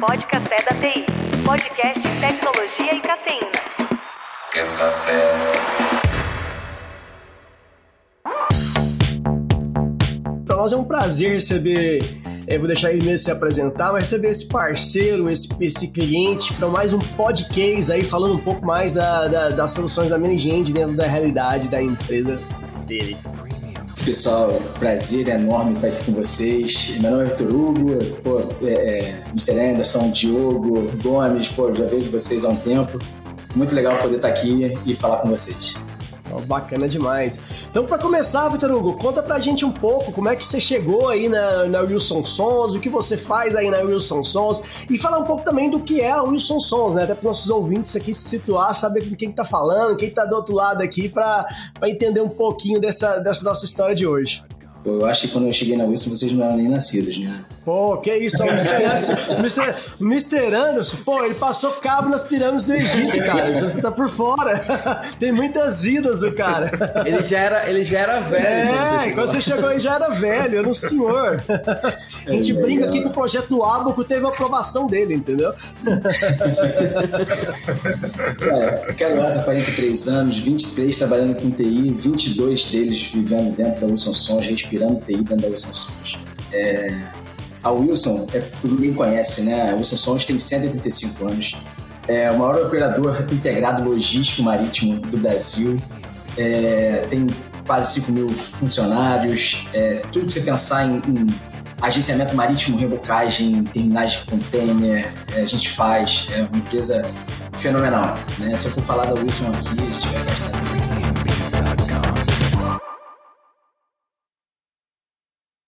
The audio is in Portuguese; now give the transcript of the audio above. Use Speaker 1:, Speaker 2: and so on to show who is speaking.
Speaker 1: Pod Café da TI, podcast Tecnologia e Cafeína.
Speaker 2: Quer café?
Speaker 3: Para nós é um prazer receber, eu vou deixar ele mesmo se apresentar, mas receber esse parceiro, esse, esse cliente para mais um podcast aí, falando um pouco mais da, da, das soluções da Management dentro da realidade da empresa dele.
Speaker 4: Pessoal, prazer enorme estar aqui com vocês. Meu nome é Vitor Hugo, pô, é, é, Mr. Anderson, Diogo, Gomes, pô, já vejo vocês há um tempo. Muito legal poder estar aqui e falar com vocês.
Speaker 3: Bacana demais. Então, para começar, Vitor Hugo, conta pra gente um pouco como é que você chegou aí na, na Wilson Sons, o que você faz aí na Wilson Sons e falar um pouco também do que é a Wilson Sons, né? Até para nossos ouvintes aqui se situar, saber com quem tá falando, quem tá do outro lado aqui, para entender um pouquinho dessa, dessa nossa história de hoje.
Speaker 4: Eu acho que quando eu cheguei na Wilson vocês não eram nem nascidos, né?
Speaker 3: Pô, que isso, o Mr. Anderson, Mr. Mr. Anderson, pô, ele passou cabo nas pirâmides do Egito, cara. Você tá por fora. Tem muitas vidas o cara.
Speaker 5: Ele já era, ele já era velho.
Speaker 3: É, quando você chegou aí já era velho, era um senhor. A gente é, brinca aqui que o projeto do Abaco teve a aprovação dele, entendeu?
Speaker 4: Cara, quero lá 43 anos, 23 trabalhando com TI, 22 deles vivendo dentro da Wilson Sons, respirando TI dentro da Wilson Sons. É, a Wilson, é, ninguém conhece, né? A Wilson Sons tem 185 anos. É o maior operador integrado logístico marítimo do Brasil. É, tem quase 5 mil funcionários. É, tudo que você pensar em, em agenciamento marítimo, rebocagem, terminais de container, é, a gente faz. É uma empresa fenomenal. Né? Se eu for falar da Wilson aqui, a gente vai gastar